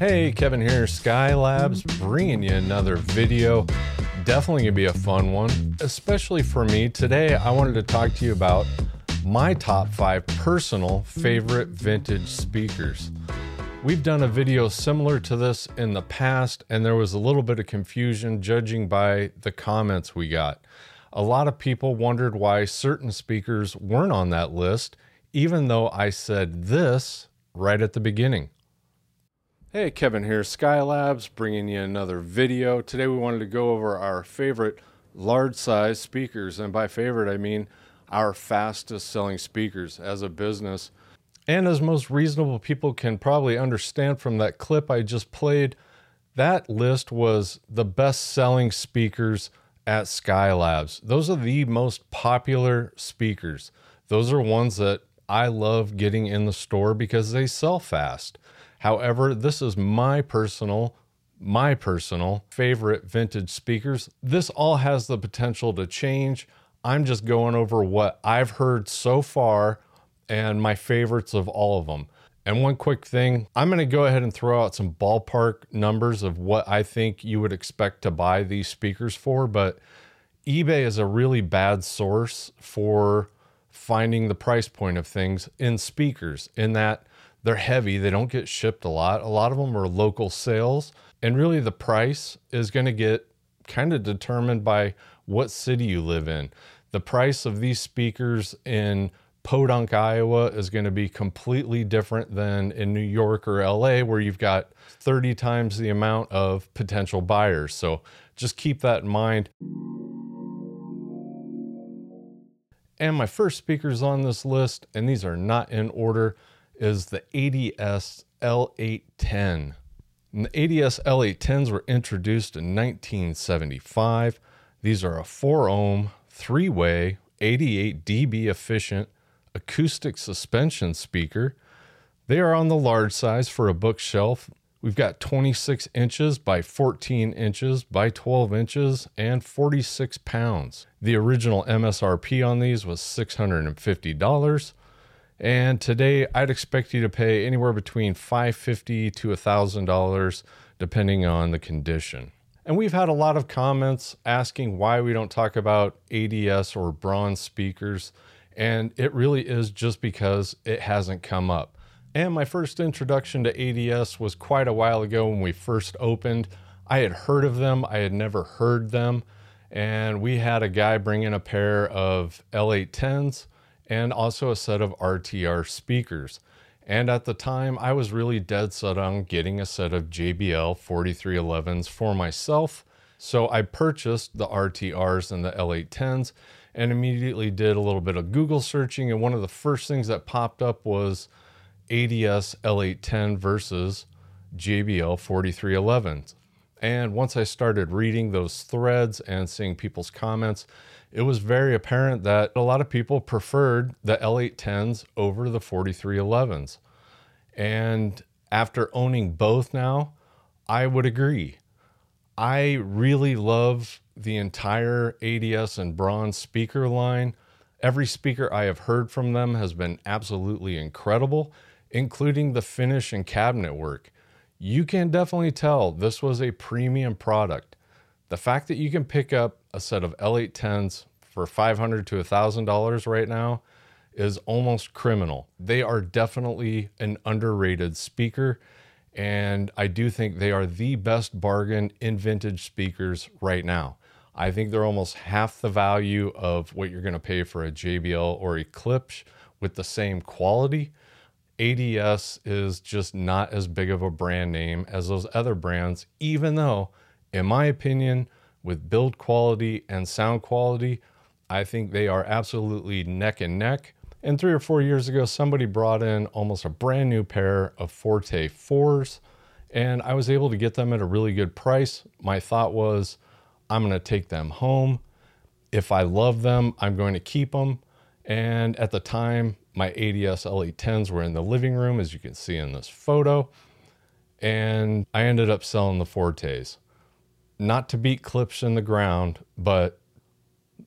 Hey, Kevin here, Skylabs, bringing you another video. Definitely gonna be a fun one, especially for me. Today, I wanted to talk to you about my top five personal favorite vintage speakers. We've done a video similar to this in the past, and there was a little bit of confusion judging by the comments we got. A lot of people wondered why certain speakers weren't on that list, even though I said this right at the beginning. Hey, Kevin here, Skylabs, bringing you another video. Today we wanted to go over our favorite large size speakers, and by favorite I mean our fastest selling speakers as a business. And as most reasonable people can probably understand from that clip I just played, that list was the best selling speakers at Skylabs. Those are the most popular speakers. Those are ones that I love getting in the store because they sell fast. However, this is my personal my personal favorite vintage speakers. This all has the potential to change. I'm just going over what I've heard so far and my favorites of all of them. And one quick thing, I'm going to go ahead and throw out some ballpark numbers of what I think you would expect to buy these speakers for, but eBay is a really bad source for finding the price point of things in speakers in that they're heavy, they don't get shipped a lot. A lot of them are local sales, and really the price is going to get kind of determined by what city you live in. The price of these speakers in Podunk, Iowa is going to be completely different than in New York or LA, where you've got 30 times the amount of potential buyers. So just keep that in mind. And my first speakers on this list, and these are not in order, is the ADS L810. And the ADS L810s were introduced in 1975. These are a 4 ohm, 3 way, 88 dB efficient acoustic suspension speaker. They are on the large size for a bookshelf. We've got 26 inches by 14 inches by 12 inches and 46 pounds. The original MSRP on these was $650. And today I'd expect you to pay anywhere between 550 to $1,000 depending on the condition. And we've had a lot of comments asking why we don't talk about ADS or Braun speakers. And it really is just because it hasn't come up. And my first introduction to ADS was quite a while ago when we first opened. I had heard of them, I had never heard them. And we had a guy bring in a pair of L810s and also a set of RTR speakers. And at the time, I was really dead set on getting a set of JBL 4311s for myself. So I purchased the RTRs and the L810s and immediately did a little bit of Google searching. And one of the first things that popped up was ADS L810 versus JBL 4311s. And once I started reading those threads and seeing people's comments, it was very apparent that a lot of people preferred the L810s over the 4311s. And after owning both now, I would agree. I really love the entire ADS and Braun speaker line. Every speaker I have heard from them has been absolutely incredible, including the finish and cabinet work. You can definitely tell this was a premium product. The fact that you can pick up a set of L810s for $500 to $1,000 right now is almost criminal. They are definitely an underrated speaker, and I do think they are the best bargain in vintage speakers right now. I think they're almost half the value of what you're going to pay for a JBL or Klipsch with the same quality. ADS is just not as big of a brand name as those other brands, even though, in my opinion, with build quality and sound quality, I think they are absolutely neck and neck. And three or four years ago, somebody brought in almost a brand new pair of Forte 4s, and I was able to get them at a really good price. My thought was, I'm to take them home. If I love them, I'm going to keep them. And at the time, my ADS L810s were in the living room, as you can see in this photo. And I ended up selling the Fortes. Not to beat Klipsch in the ground, but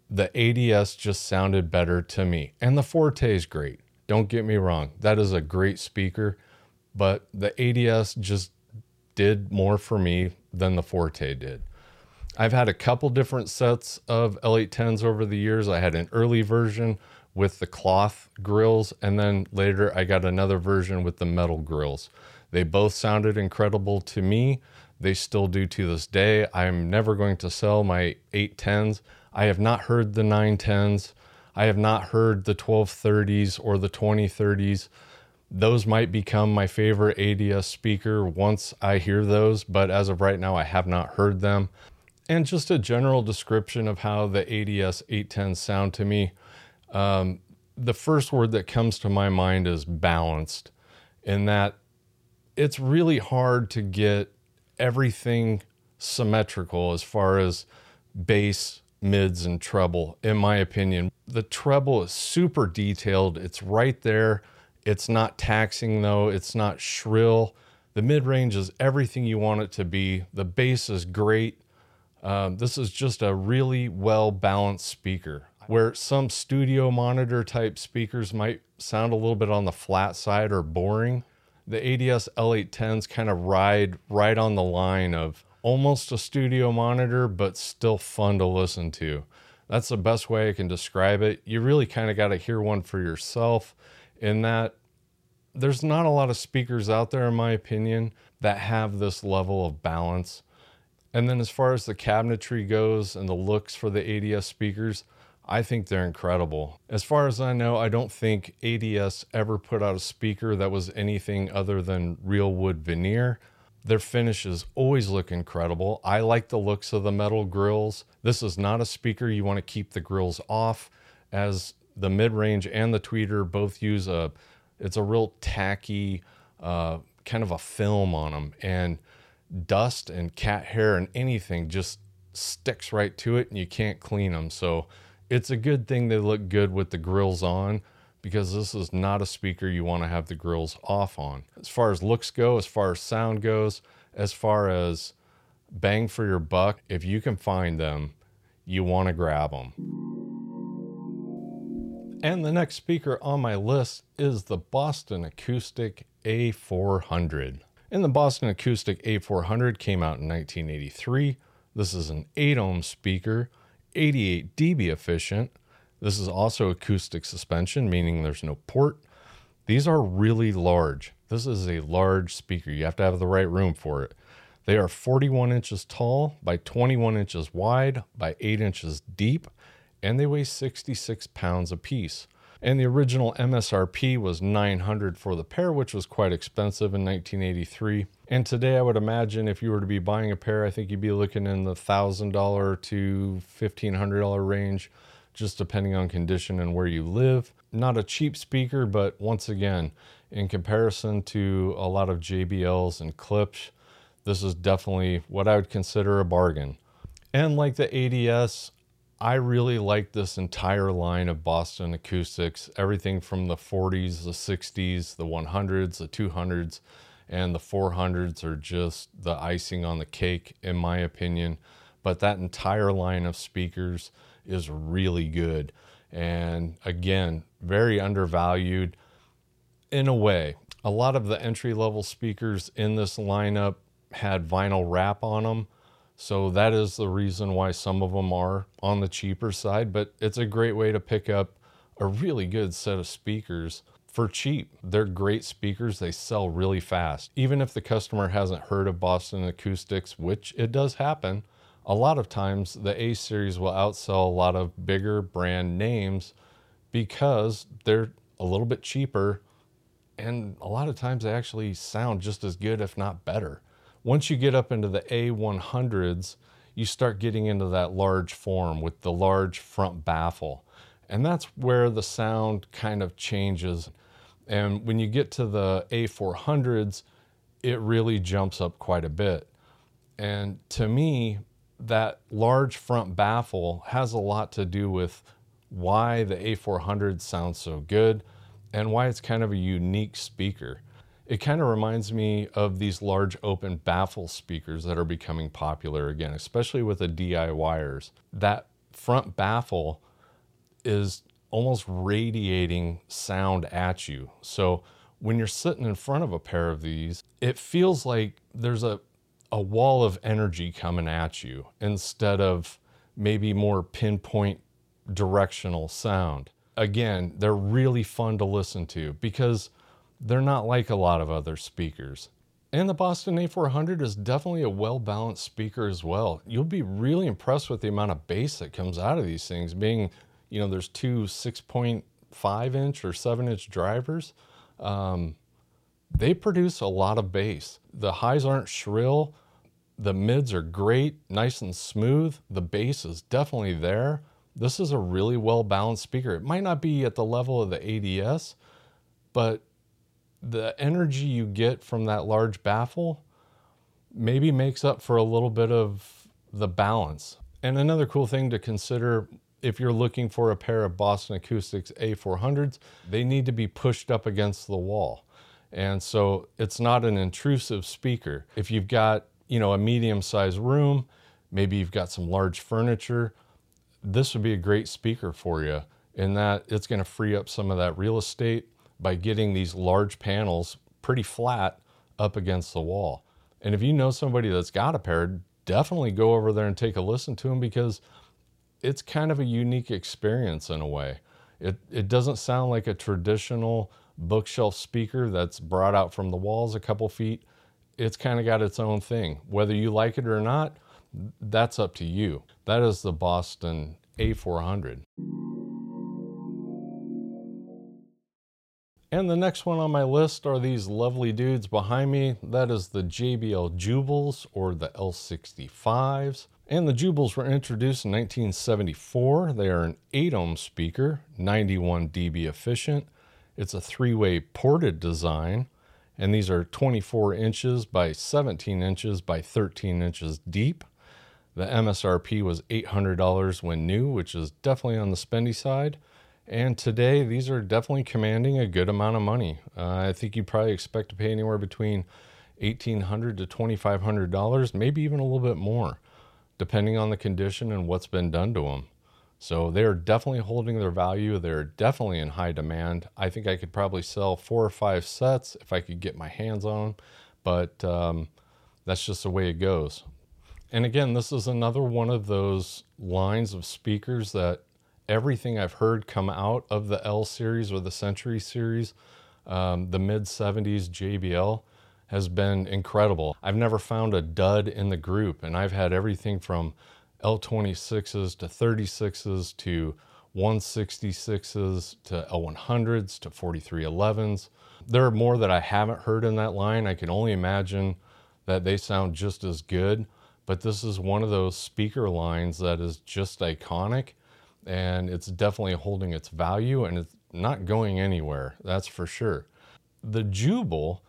the ADS just sounded better to me. And the Forte is great. Don't get me wrong. That is a great speaker, but the ADS just did more for me than the Forte did. I've had a couple different sets of L810s over the years. I had an early version with the cloth grills, and then later I got another version with the metal grills. They both sounded incredible to me. They still do to this day. I'm never going to sell my 810s. I have not heard the 910s. I have not heard the 1230s or the 2030s. Those might become my favorite ADS speaker once I hear those, but as of right now, I have not heard them. And just a general description of how the ADS 810s sound to me. Um, the first word that comes to my mind is balanced, in that it's really hard to get everything symmetrical as far as bass, mids, and treble, in my opinion. The treble is super detailed, it's right there. It's not taxing though, it's not shrill. The mid range is everything you want it to be. The bass is great. Um, this is just a really well balanced speaker. Where some studio monitor type speakers might sound a little bit on the flat side or boring, the ADS L810s kind of ride right on the line of almost a studio monitor, but still fun to listen to. That's the best way I can describe it. You really kind of got to hear one for yourself, in that there's not a lot of speakers out there, in my opinion, that have this level of balance. And then, as far as the cabinetry goes and the looks for the ADS speakers, I think they're incredible. As far as I know, I don't think ADS ever put out a speaker that was anything other than real wood veneer. Their finishes always look incredible. I like the looks of the metal grills. This is not a speaker you want to keep the grills off, as the mid range and the tweeter both use a, it's a real tacky, uh, kind of a film on them. And dust and cat hair and anything just sticks right to it and you can't clean them. So it's a good thing they look good with the grills on because this is not a speaker you want to have the grills off on. As far as looks go, as far as sound goes, as far as bang for your buck, if you can find them, you want to grab them. And the next speaker on my list is the Boston Acoustic A400. And the Boston Acoustic A400 came out in 1983. This is an 8 ohm speaker 88 dB efficient. This is also acoustic suspension, meaning there's no port. These are really large. This is a large speaker. You have to have the right room for it. They are 41 inches tall by 21 inches wide by 8 inches deep, and they weigh 66 pounds apiece. And the original MSRP was 900 for the pair, which was quite expensive in 1983. And today, I would imagine if you were to be buying a pair, I think you'd be looking in the $1,000 to $1,500 range, just depending on condition and where you live. Not a cheap speaker, but once again, in comparison to a lot of JBLs and Klipsch, this is definitely what I would consider a bargain. And like the ADS, I really like this entire line of Boston acoustics, everything from the 40s, the 60s, the 100s, the 200s, and the 400s are just the icing on the cake, in my opinion. But that entire line of speakers is really good. And again, very undervalued in a way. A lot of the entry level speakers in this lineup had vinyl wrap on them so that is the reason why some of them are on the cheaper side, but it's a great way to pick up a really good set of speakers for cheap. They're great speakers, they sell really fast. Even if the customer hasn't heard of Boston Acoustics, which it does happen, a lot of times the A series will outsell a lot of bigger brand names because they're a little bit cheaper and a lot of times they actually sound just as good, if not better. Once you get up into the A100s, you start getting into that large form with the large front baffle. And that's where the sound kind of changes. And when you get to the A400s, it really jumps up quite a bit. And to me, that large front baffle has a lot to do with why the A400 sounds so good and why it's kind of a unique speaker. It kind of reminds me of these large open baffle speakers that are becoming popular again, especially with the DIYers. That front baffle is almost radiating sound at you. So when you're sitting in front of a pair of these, it feels like there's a, a wall of energy coming at you instead of maybe more pinpoint directional sound. Again, they're really fun to listen to because they're not like a lot of other speakers. And the Boston A400 is definitely a well balanced speaker as well. You'll be really impressed with the amount of bass that comes out of these things, being, you know, there's two 6.5 inch or 7 inch drivers. Um, they produce a lot of bass. The highs aren't shrill, the mids are great, nice and smooth. The bass is definitely there. This is a really well balanced speaker. It might not be at the level of the ADS, but the energy you get from that large baffle maybe makes up for a little bit of the balance. And another cool thing to consider if you're looking for a pair of Boston Acoustics A400s, they need to be pushed up against the wall. And so it's not an intrusive speaker. If you've got, you know, a medium sized room, maybe you've got some large furniture, this would be a great speaker for you in that it's going to free up some of that real estate by getting these large panels pretty flat up against the wall. And if you know somebody that's got a pair, definitely go over there and take a listen to them because it's kind of a unique experience in a way. It, it doesn't sound like a traditional bookshelf speaker that's brought out from the walls a couple feet. It's kind of got its own thing. Whether you like it or not, that's up to you. That is the Boston A400. And the next one on my list are these lovely dudes behind me. That is the JBL Jubals or the L65s. And the Jubals were introduced in 1974. They are an 8 ohm speaker, 91 dB efficient. It's a three way ported design. And these are 24 inches by 17 inches by 13 inches deep. The MSRP was $800 when new, which is definitely on the spendy side. And today, these are definitely commanding a good amount of money. Uh, I think you probably expect to pay anywhere between 1,800 to $2,500, maybe even a little bit more, depending on the condition and what's been done to them. So they're definitely holding their value. They're definitely in high demand. I think I could probably sell four or five sets if I could get my hands on them, but um, that's just the way it goes. And again, this is another one of those lines of speakers that everything I've heard come out of the L series or the Century series, um, the mid 70s JBL, has been incredible. I've never found a dud in the group, and I've had everything from L26s to 36s to 166s to L100s to 4311s. There are more that I haven't heard in that line. I can only imagine that they sound just as good, but this is one of those speaker lines that is just iconic and it's definitely holding its value and it's not going anywhere, that's for sure. The Jubal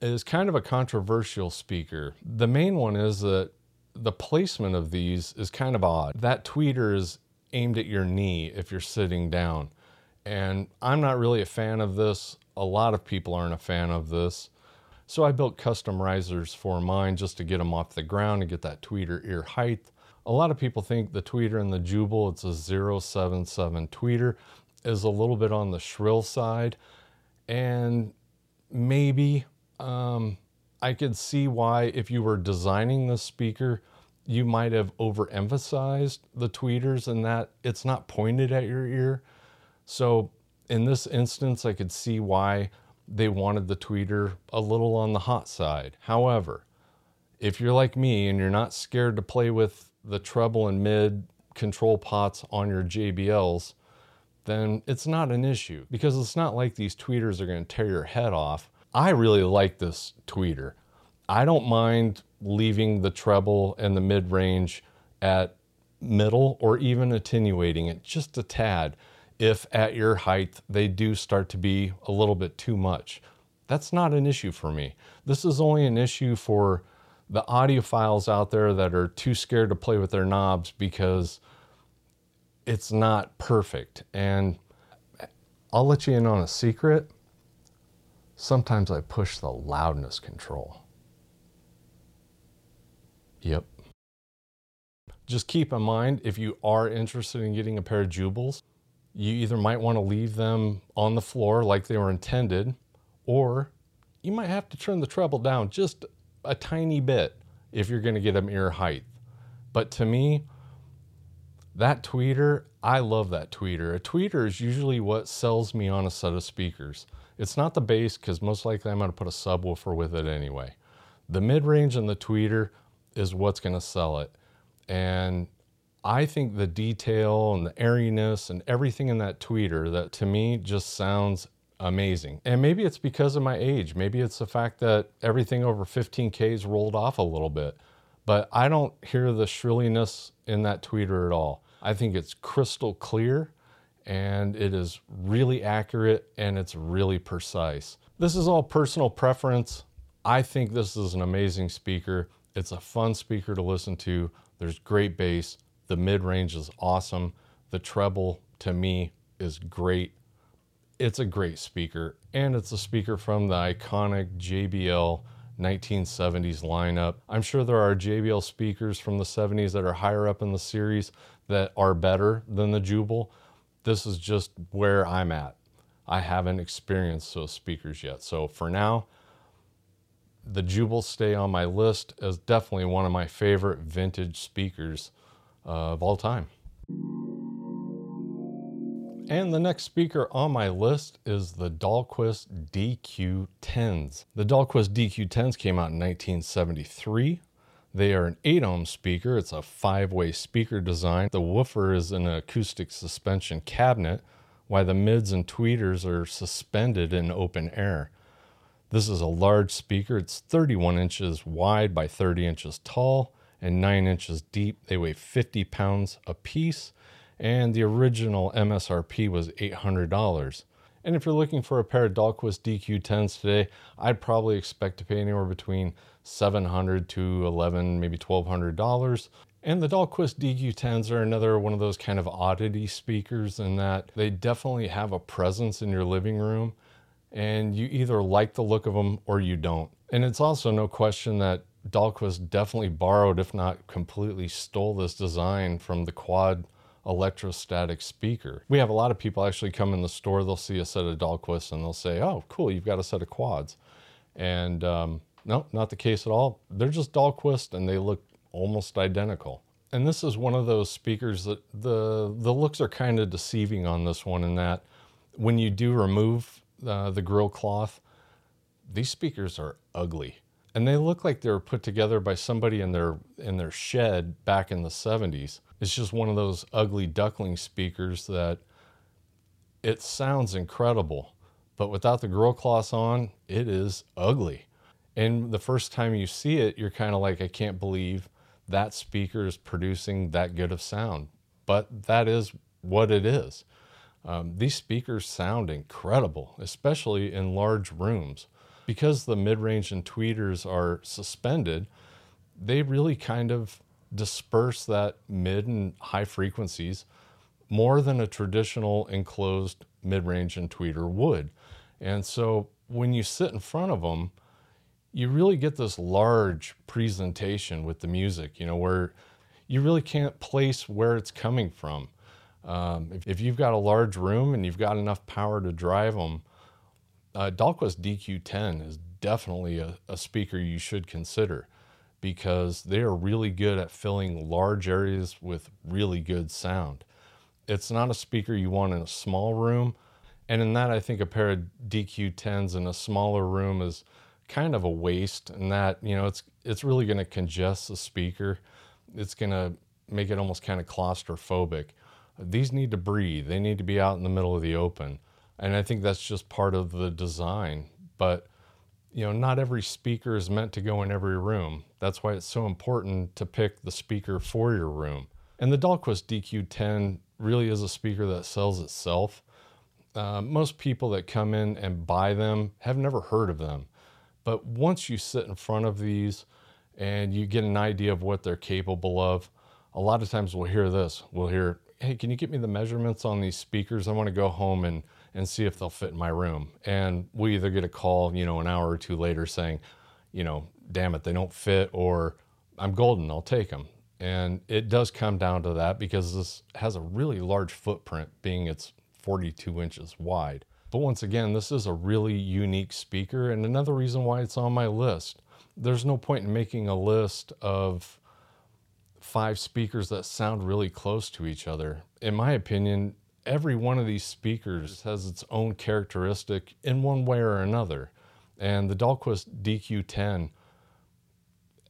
is kind of a controversial speaker. The main one is that the placement of these is kind of odd. That tweeter is aimed at your knee if you're sitting down. And I'm not really a fan of this. A lot of people aren't a fan of this. So I built custom risers for mine just to get them off the ground and get that tweeter ear height. A lot of people think the tweeter and the Jubal, it's a 077 tweeter, is a little bit on the shrill side. And maybe um, I could see why, if you were designing the speaker, you might have overemphasized the tweeters and that it's not pointed at your ear. So in this instance, I could see why they wanted the tweeter a little on the hot side. However, if you're like me and you're not scared to play with the treble and mid control pots on your JBLs, then it's not an issue because it's not like these tweeters are going to tear your head off. I really like this tweeter. I don't mind leaving the treble and the mid range at middle or even attenuating it just a tad if at your height they do start to be a little bit too much. That's not an issue for me. This is only an issue for the audiophiles out there that are too scared to play with their knobs because it's not perfect. And I'll let you in on a secret. Sometimes I push the loudness control. Yep. Just keep in mind if you are interested in getting a pair of Jubals, you either might want to leave them on the floor like they were intended, or you might have to turn the treble down just a tiny bit if you're going to get them ear height. But to me, that tweeter, I love that tweeter. A tweeter is usually what sells me on a set of speakers. It's not the bass because most likely I'm going to put a subwoofer with it anyway. The mid range and the tweeter is what's going to sell it. And I think the detail and the airiness and everything in that tweeter that to me just sounds amazing. And maybe it's because of my age. Maybe it's the fact that everything over 15K is rolled off a little bit. But I don't hear the shrilliness in that tweeter at all. I think it's crystal clear and it is really accurate and it's really precise. This is all personal preference. I think this is an amazing speaker. It's a fun speaker to listen to. There's great bass. The mid range is awesome. The treble to me is great it's a great speaker, and it's a speaker from the iconic JBL 1970s lineup. I'm sure there are JBL speakers from the 70s that are higher up in the series that are better than the Jubal. This is just where I'm at. I haven't experienced those speakers yet. So for now, the Jubal stay on my list as definitely one of my favorite vintage speakers uh, of all time. And the next speaker on my list is the Dahlquist DQ10s. The Dahlquist DQ10s came out in 1973. They are an 8 ohm speaker. It's a five way speaker design. The woofer is an acoustic suspension cabinet, while the mids and tweeters are suspended in open air. This is a large speaker. It's 31 inches wide by 30 inches tall and 9 inches deep. They weigh 50 pounds a piece and the original MSRP was $800. And if you're looking for a pair of Dahlquist DQ10s today, I'd probably expect to pay anywhere between 700 to 11 maybe $1,200. And the Dahlquist DQ10s are another one of those kind of oddity speakers in that they definitely have a presence in your living room and you either like the look of them or you don't. And it's also no question that Dahlquist definitely borrowed, if not completely stole this design from the quad electrostatic speaker. We have a lot of people actually come in the store, they'll see a set of Dahlquist and they'll say, oh, cool, you've got a set of quads. And um, no, not the case at all. They're just Dahlquist and they look almost identical. And this is one of those speakers that the, the looks are kind of deceiving on this one in that when you do remove uh, the grill cloth, these speakers are ugly and they look like they were put together by somebody in their in their shed back in the 70s it's just one of those ugly duckling speakers that it sounds incredible, but without the grill cloth on, it is ugly. And the first time you see it, you're kind of like, I can't believe that speaker is producing that good of sound. But that is what it is. Um, these speakers sound incredible, especially in large rooms. Because the mid range and tweeters are suspended, they really kind of disperse that mid and high frequencies more than a traditional enclosed mid-range and tweeter would. And so when you sit in front of them, you really get this large presentation with the music, you know, where you really can't place where it's coming from. Um, if, if, you've got a large room and you've got enough power to drive them, uh, Dahlquist DQ10 is definitely a, a speaker you should consider because they are really good at filling large areas with really good sound. It's not a speaker you want in a small room. And in that, I think a pair of DQ10s in a smaller room is kind of a waste. And that, you know, it's, it's really going to congest the speaker. It's going to make it almost kind of claustrophobic. These need to breathe, they need to be out in the middle of the open. And I think that's just part of the design. But you know, not every speaker is meant to go in every room. That's why it's so important to pick the speaker for your room. And the Dahlquist DQ10 really is a speaker that sells itself. Uh, most people that come in and buy them have never heard of them. But once you sit in front of these and you get an idea of what they're capable of, a lot of times we'll hear this. We'll hear, hey, can you get me the measurements on these speakers? I want to go home and and see if they'll fit in my room. And we either get a call, you know, an hour or two later saying, you know, damn it, they don't fit, or I'm golden, I'll take them. And it does come down to that because this has a really large footprint, being it's 42 inches wide. But once again, this is a really unique speaker and another reason why it's on my list. There's no point in making a list of five speakers that sound really close to each other. In my opinion, every one of these speakers has its own characteristic in one way or another. And the Dahlquist DQ10,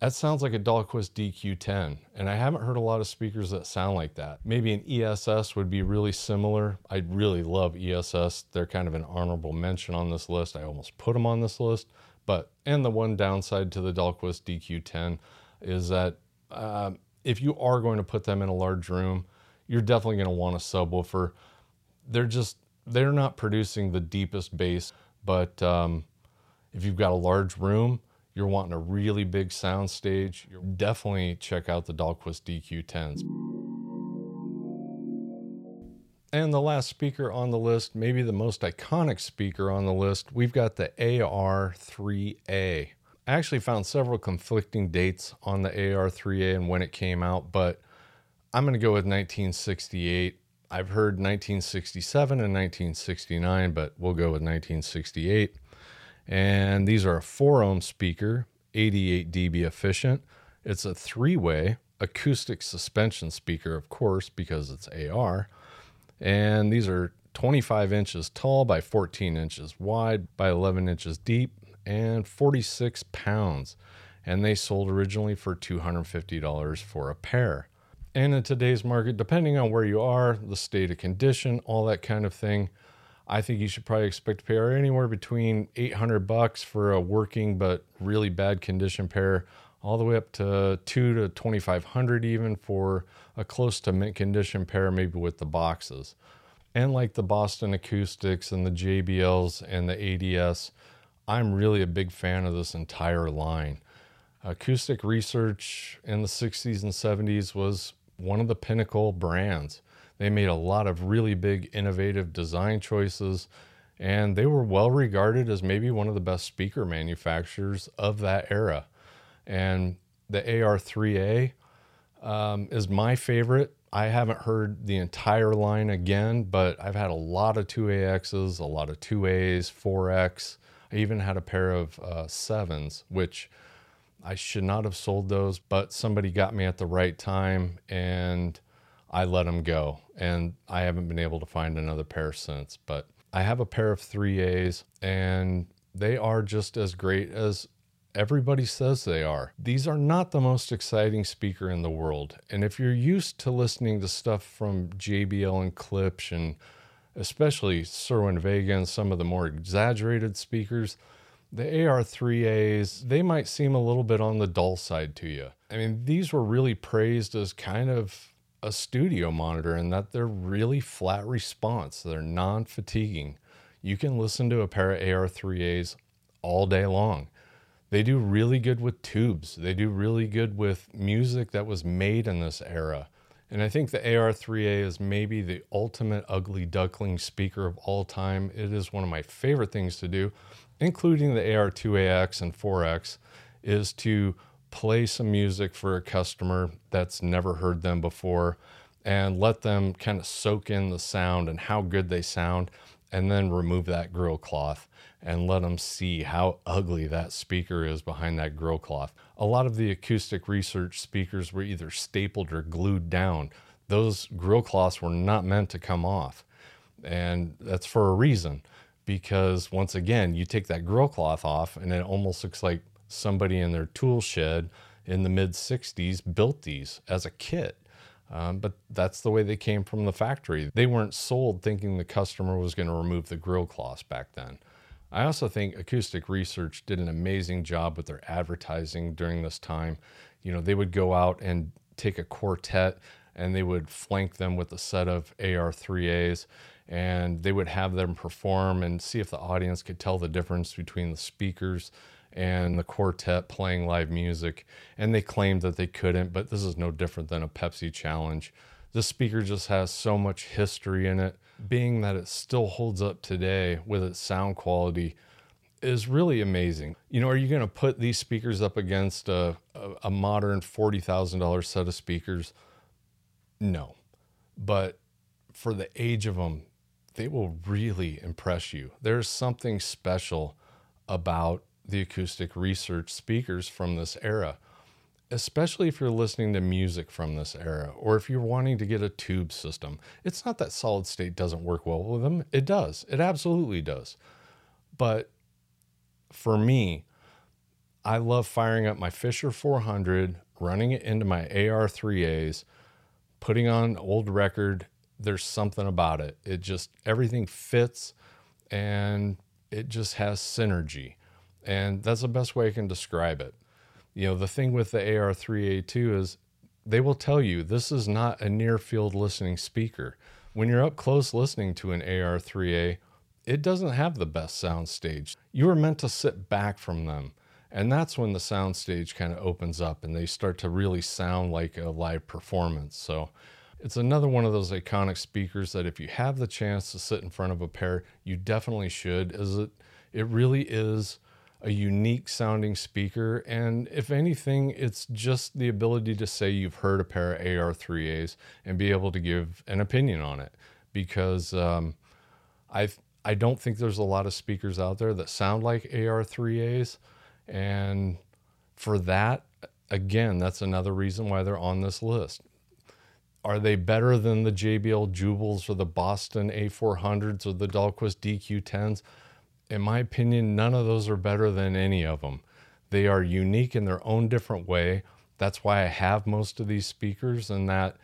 that sounds like a Dahlquist DQ10. And I haven't heard a lot of speakers that sound like that. Maybe an ESS would be really similar. I really love ESS. They're kind of an honorable mention on this list. I almost put them on this list. But, and the one downside to the Dahlquist DQ10 is that uh, if you are going to put them in a large room, you're definitely going to want a subwoofer. They're just, they're not producing the deepest bass, but um, if you've got a large room, you're wanting a really big sound stage, you definitely check out the Dahlquist DQ10s. And the last speaker on the list, maybe the most iconic speaker on the list, we've got the AR3A. I actually found several conflicting dates on the AR3A and when it came out, but I'm going to go with 1968. I've heard 1967 and 1969, but we'll go with 1968. And these are a 4 ohm speaker, 88 dB efficient. It's a three way acoustic suspension speaker, of course, because it's AR. And these are 25 inches tall by 14 inches wide by 11 inches deep and 46 pounds. And they sold originally for $250 for a pair. And in today's market, depending on where you are, the state of condition, all that kind of thing, I think you should probably expect to pay anywhere between 800 bucks for a working but really bad condition pair, all the way up to two to 2,500 even for a close to mint condition pair, maybe with the boxes. And like the Boston Acoustics and the JBLs and the ADS, I'm really a big fan of this entire line. Acoustic research in the 60s and 70s was one of the pinnacle brands. They made a lot of really big innovative design choices and they were well regarded as maybe one of the best speaker manufacturers of that era. And the AR3A um, is my favorite. I haven't heard the entire line again, but I've had a lot of 2AXs, a lot of 2As, 4X, I even had a pair of uh, sevens, which I should not have sold those, but somebody got me at the right time and I let them go. And I haven't been able to find another pair since. But I have a pair of 3As and they are just as great as everybody says they are. These are not the most exciting speaker in the world. And if you're used to listening to stuff from JBL and Klipsch and especially Cerwin Vega and some of the more exaggerated speakers, the AR3As, they might seem a little bit on the dull side to you. I mean, these were really praised as kind of a studio monitor and that they're really flat response. They're non fatiguing. You can listen to a pair of AR3As all day long. They do really good with tubes. They do really good with music that was made in this era. And I think the AR3A is maybe the ultimate ugly duckling speaker of all time. It is one of my favorite things to do, including the AR2AX and 4X, is to play some music for a customer that's never heard them before and let them kind of soak in the sound and how good they sound and then remove that grill cloth and let them see how ugly that speaker is behind that grill cloth. A lot of the acoustic research speakers were either stapled or glued down. Those grill cloths were not meant to come off. And that's for a reason because once again, you take that grill cloth off and it almost looks like somebody in their tool shed in the mid 60s built these as a kit. Um, but that's the way they came from the factory. They weren't sold thinking the customer was going to remove the grill cloths back then. I also think Acoustic Research did an amazing job with their advertising during this time. You know, they would go out and take a quartet and they would flank them with a set of AR3As and they would have them perform and see if the audience could tell the difference between the speakers and the quartet playing live music. And they claimed that they couldn't, but this is no different than a Pepsi challenge. This speaker just has so much history in it, being that it still holds up today with its sound quality is really amazing. You know, are you going to put these speakers up against a, a, a modern $40,000 set of speakers? No. But for the age of them, they will really impress you. There's something special about the acoustic research speakers from this era, especially if you're listening to music from this era or if you're wanting to get a tube system. It's not that solid state doesn't work well with them, it does, it absolutely does. But for me, I love firing up my Fisher 400, running it into my AR3As, putting on old record. There's something about it. It just, everything fits and it just has synergy. And that's the best way I can describe it. You know, the thing with the AR3A2 is they will tell you this is not a near field listening speaker. When you're up close listening to an AR3A, it doesn't have the best sound stage. You are meant to sit back from them. And that's when the sound stage kind of opens up and they start to really sound like a live performance. So it's another one of those iconic speakers that if you have the chance to sit in front of a pair, you definitely should, as it it really is a unique sounding speaker. And if anything, it's just the ability to say you've heard a pair of AR3As and be able to give an opinion on it. Because um, I I don't think there's a lot of speakers out there that sound like AR3As. And for that, again, that's another reason why they're on this list. Are they better than the JBL Jubals or the Boston A400s or the Dahlquist DQ10s? In my opinion, none of those are better than any of them. They are unique in their own different way. That's why I have most of these speakers, and that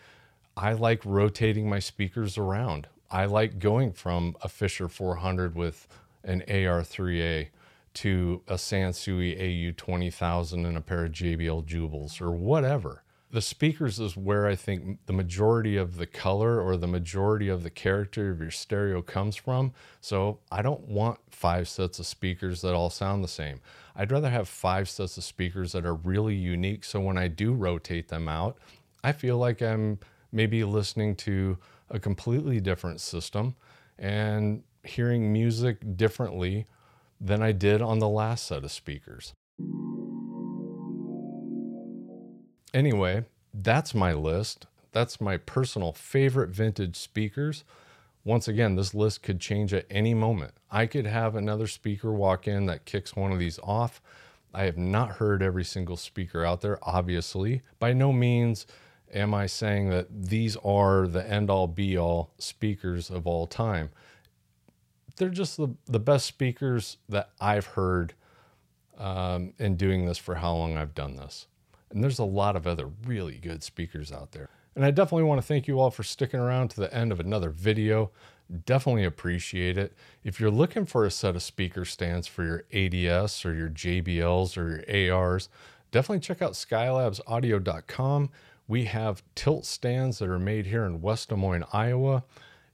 I like rotating my speakers around. I like going from a Fisher 400 with an AR3A to a Sansui AU20000 and a pair of JBL Jubals or whatever the speakers is where I think the majority of the color or the majority of the character of your stereo comes from. So I don't want five sets of speakers that all sound the same. I'd rather have five sets of speakers that are really unique. So when I do rotate them out, I feel like I'm maybe listening to a completely different system and hearing music differently than I did on the last set of speakers. Anyway, that's my list. That's my personal favorite vintage speakers. Once again, this list could change at any moment. I could have another speaker walk in that kicks one of these off. I have not heard every single speaker out there, obviously. By no means am I saying that these are the end all be all speakers of all time. They're just the, the best speakers that I've heard um, in doing this for how long I've done this. And there's a lot of other really good speakers out there. And I definitely want to thank you all for sticking around to the end of another video. Definitely appreciate it. If you're looking for a set of speaker stands for your ADS or your JBLs or your ARs, definitely check out skylabsaudio.com. We have tilt stands that are made here in West Des Moines, Iowa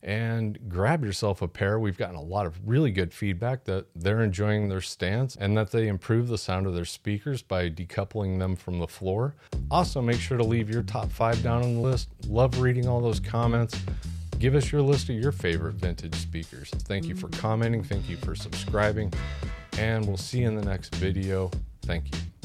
and grab yourself a pair. We've gotten a lot of really good feedback that they're enjoying their stance and that they improve the sound of their speakers by decoupling them from the floor. Also, make sure to leave your top five down on the list. Love reading all those comments. Give us your list of your favorite vintage speakers. Thank you for commenting. Thank you for subscribing. And we'll see you in the next video. Thank you.